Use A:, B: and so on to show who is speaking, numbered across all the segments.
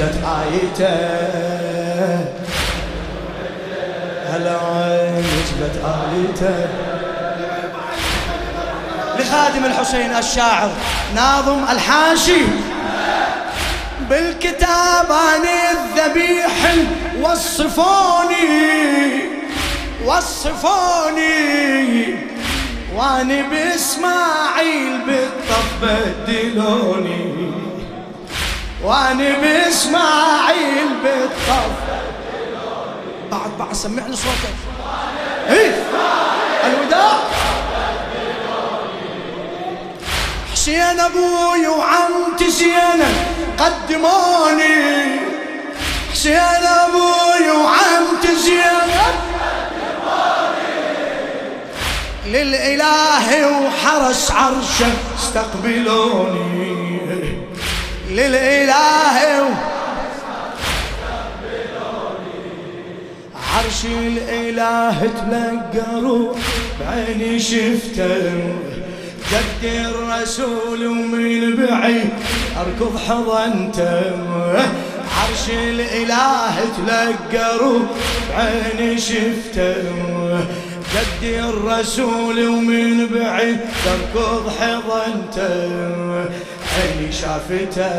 A: نزلت آيته هلا نزلت آيته لخادم الحسين الشاعر ناظم الحاشي. بالكتاب عن الذبيح وصفوني وصفوني. وأني بإسماعيل بالطف بدلوني واني بإسماعيل بالطف بعد بعد سمعني صوتك. إيه؟ الوداع؟ حسين أبوي وعمتي زينب قدموني. حسين أبوي وعمتي زينب للإله وحرس عرشه استقبلوني. للإله. عرش الإله تلقى بعيني شفته جد الرسول ومن بعيد أركض حضنته عرش الإله تلقى بعيني شفته جد الرسول ومن بعيد تركض حضنته عيني شافته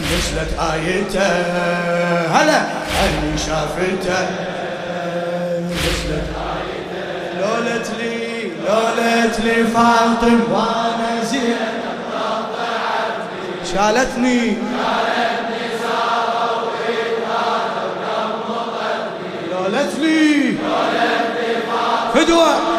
A: نزلت آيته. هلا. عيني شافته نزلت آيته. لولت لي لولت لي فاطم وأنا زين. شالتني. لولت لي فدوة.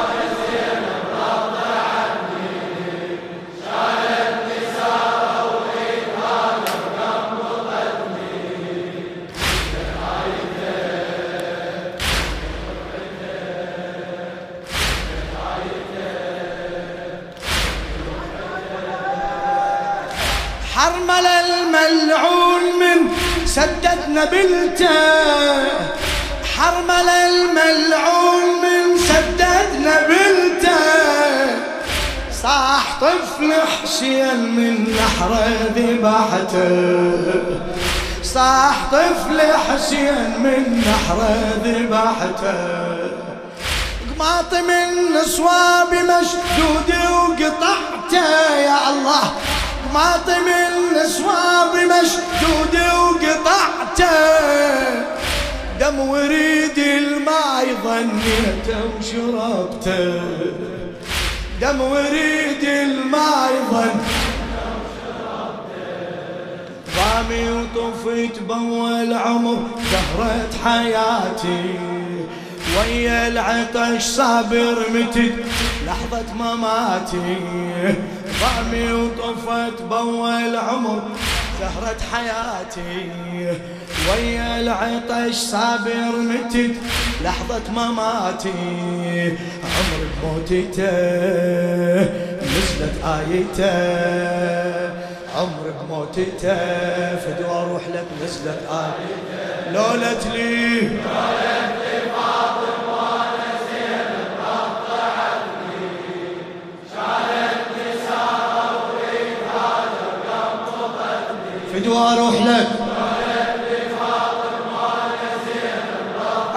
A: حرمل الملعون من سدد نبلته حرمل الملعون من سدد نبلته صاح طفل حسين من نحر ذبحته صاح طفل حسين من نحر ذبحته قماط من صواب مشدود وقطعته. يا الله قماط من صواب مشدود وقطعته. دم وريد الماي ظنيته وشربته دم وريد الماي ظن ضامي وطفيت بول عمر دهرت حياتي. ويا العطش صابر متت لحظة مماتي. ضامي وطفت بول عمر زهرة حياتي ويا العطش صابر متت. لحظة مماتي عمر بموتته نزلت آيته. عمر بموتته فدوا أروح لك نزلت آيته. لولت لي فدوا أروح لك.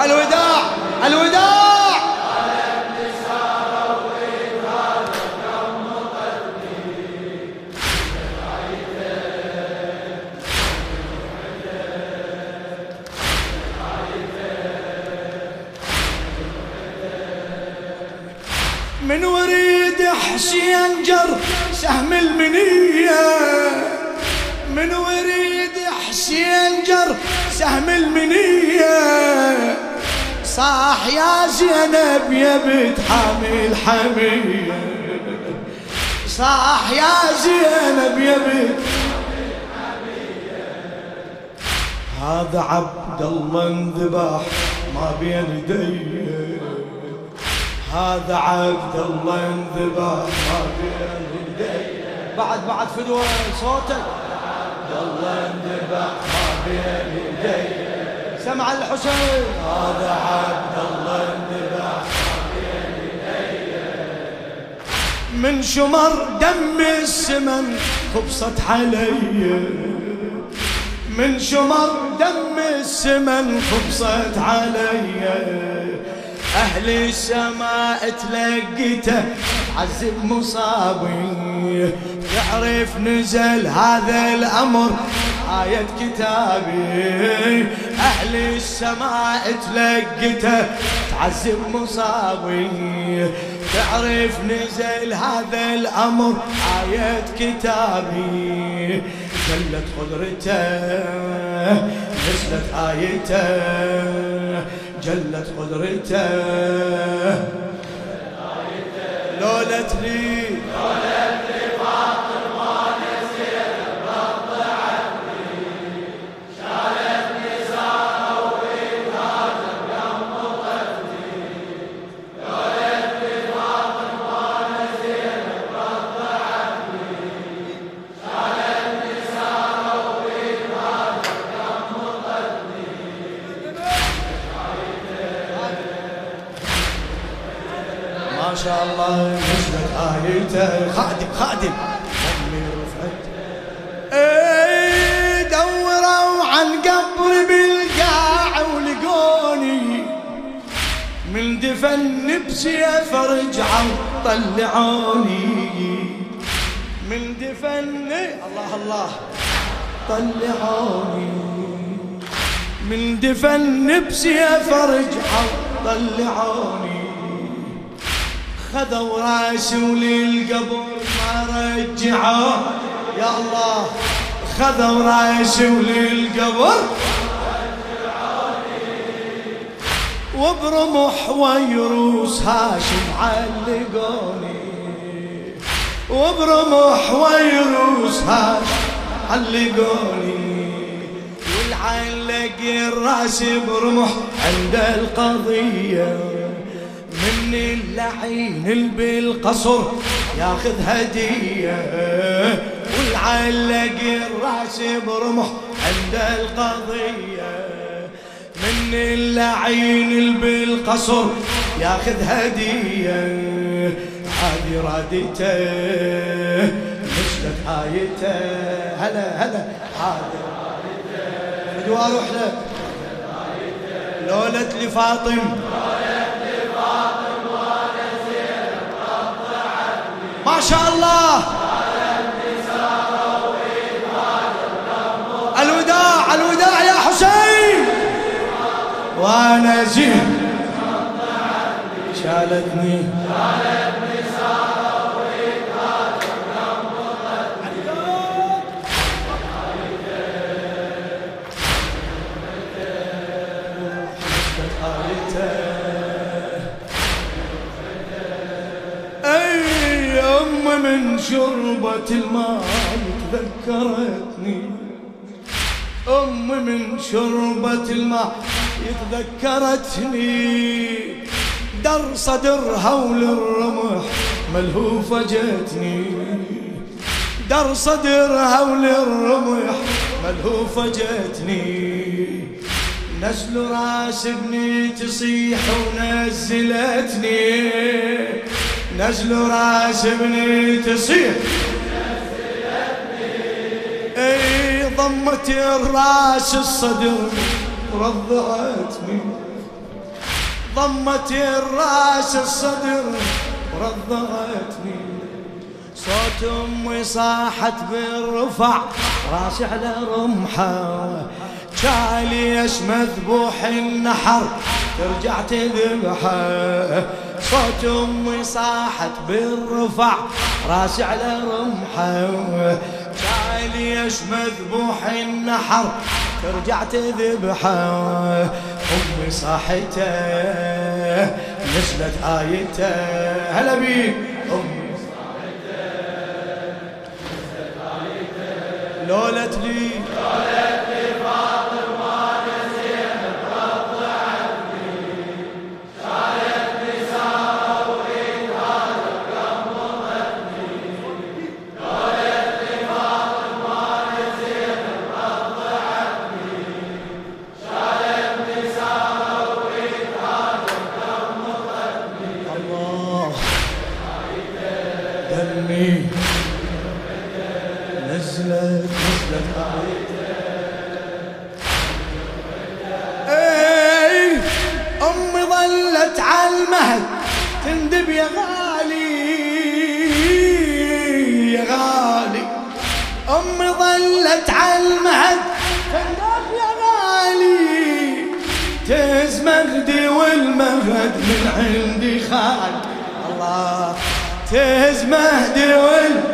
A: الوداع الوداع. من وريد حسين جر سهم المنية. من وريد حسين جر سهم المنية. صاح يا زينب يا بنت حامل حمية. صاح يا زينب يا بنت هذا عبد الله انذبح ما بين يدي. هذا عبد الله انذبح ما بين يدي. بعد بعد فدوة صوتك. عبد الله انذبح ما بين يدي سمع الحسين. هذا عبد الله انذبح من شمر دم السمن خبصت علي. من شمر دم السمن خبصت علي. أهل السماء تلقيته عذب مصابي. يعرف نزل هذا الأمر. آية كتابي أهل السماء تلقته. تعذب مصابي تعرف نزل هذا الأمر. آية كتابي جلت قدرته نزلت آيته. جلت قدرته. لولت لي ما شاء الله نزلت آيته خادم خادم. أمي رفعت اي دوروا عن قبر بالقاع ولقوني. من دفن بسيف رجعوا طلعوني. من دفن الله الله. طلعوني. من دفن بسيف رجعوا طلعوني. خذوا راسي وللقبر ما رجعوا. يا الله خذوا راسي وللقبر. وبرمح ويروس هاشم علقوني. وبرمح ويروس هاشم علقوني. والعلق الراس برمح عند القضية. من اللعين اللي بالقصر ياخذ هدية والعلق الرأس برمح عند القضية. من اللعين اللي بالقصر ياخذ هدية. هذه رادته نشلت آيته هلا هلا. هذه رادته أروح لك لولت لفاطم. شاء الله الوداع الوداع يا حسين. وأنا زين شالتني. اي من شربة الماء تذكرتني. أم من شربة الماء يتذكرتني در صدرها وللرمح ملهوفة جتني. در صدرها وللرمح ملهوفة جتني. نزل راس ابني تصيح ونزلتني. نزل راس ابني تصيح أي ضمت الراس الصدر ورضعتني ضمت الراس الصدر ورضعتني صوت أمي صاحت بالرفع راسي على رمحة. ليش مذبوح النحر؟ ترجع تذبحه صوت أمي صاحت بالرفع راسي على رمحة. ليش مذبوح النحر؟ ترجع تذبحه أمي صاحته نزلت آيته. هلا بيك أمي لولت لي. الله مثلك مثلك اي امي ظلت على المهد تندب يا غالي يا غالي. امي ظلت على المهد تندب يا غالي. تز مهدي والمهد من عندي خالي الله تز مهدي والمهد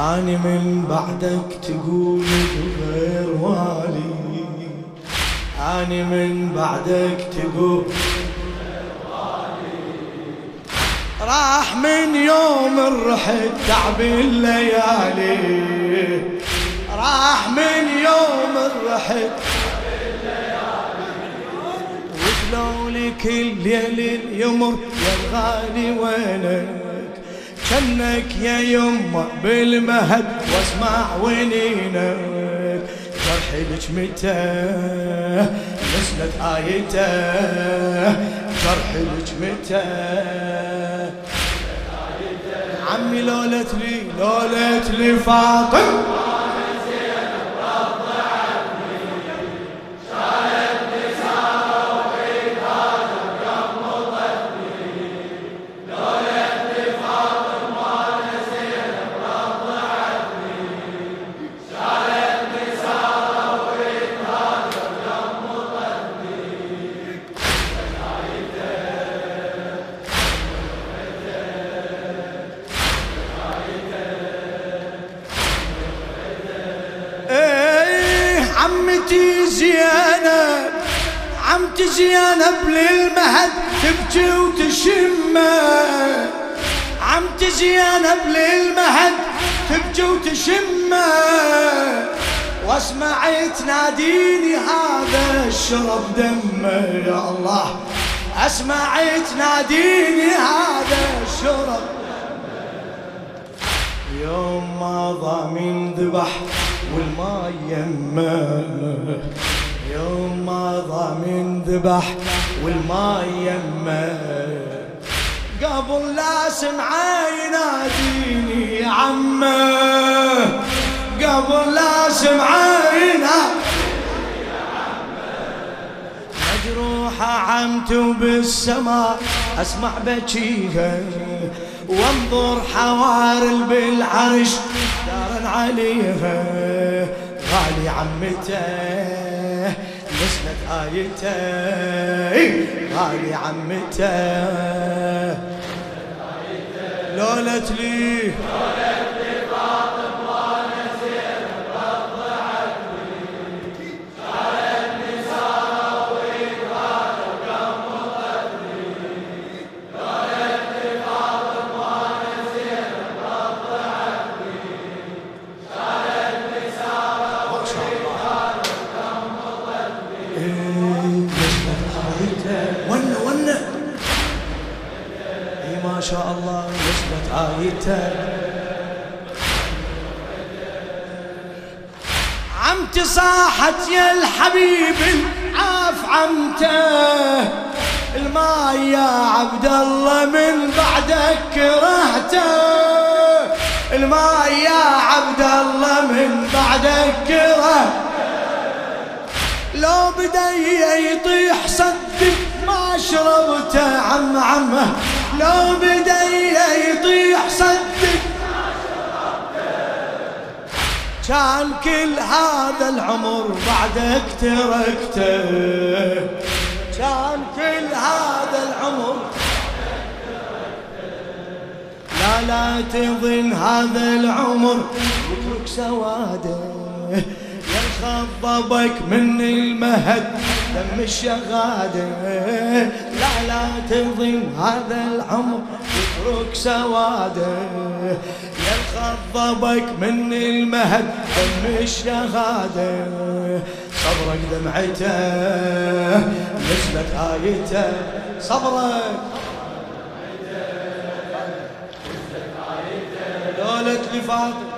A: أنا من بعدك تقول غير والي. أنا من بعدك تقول راح من يوم رحت تعب الليالي. راح من يوم رحت وقلوا كل ليل يمر يا الغالي وينك. كنك يا يمه بالمهد واسمع ونينك. جرحي لك متى؟ نزلت آيته. جرحي لك متى؟ عمي لولت لي لولت لي فاطم تبكي وتشمه عمتي زينب للمهد تبكي وتشمه واسمع تناديني هذا الشرب دمه يا الله اسمع تناديني هذا الشرب. يوم ما ضامن ذبح والماء يمه يوم ما ضامن ذبح والماء يمه. قبل لا سمع يناديني عمه. قبل لا سمع مجروحة عمت وبالسماء أسمع بكيها. وانظر حوارل بالعرش دارا عليها. غالي عمته. آيته غالي عمته لولت لي شاء الله وصلت آيته عمتي صاحت يا الحبيب العاف عمته. الماء يا عبد الله من بعدك كرهته. الماء يا عبد الله من بعدك كره لو بدي يطيح صدق ما شربته عم عمه. لو بدي كان كل هذا العمر بعدك تركته كان كل هذا العمر. لا لا تظن هذا العمر. واترك سواده. خضبك من المهد دم الشغادة. لا لا تظن هذا العمر يترك سوادة. يا خضبك من المهد دم الشهادة صبرك دمعته نزلت آيته. صبرك. دولة لفاطمة.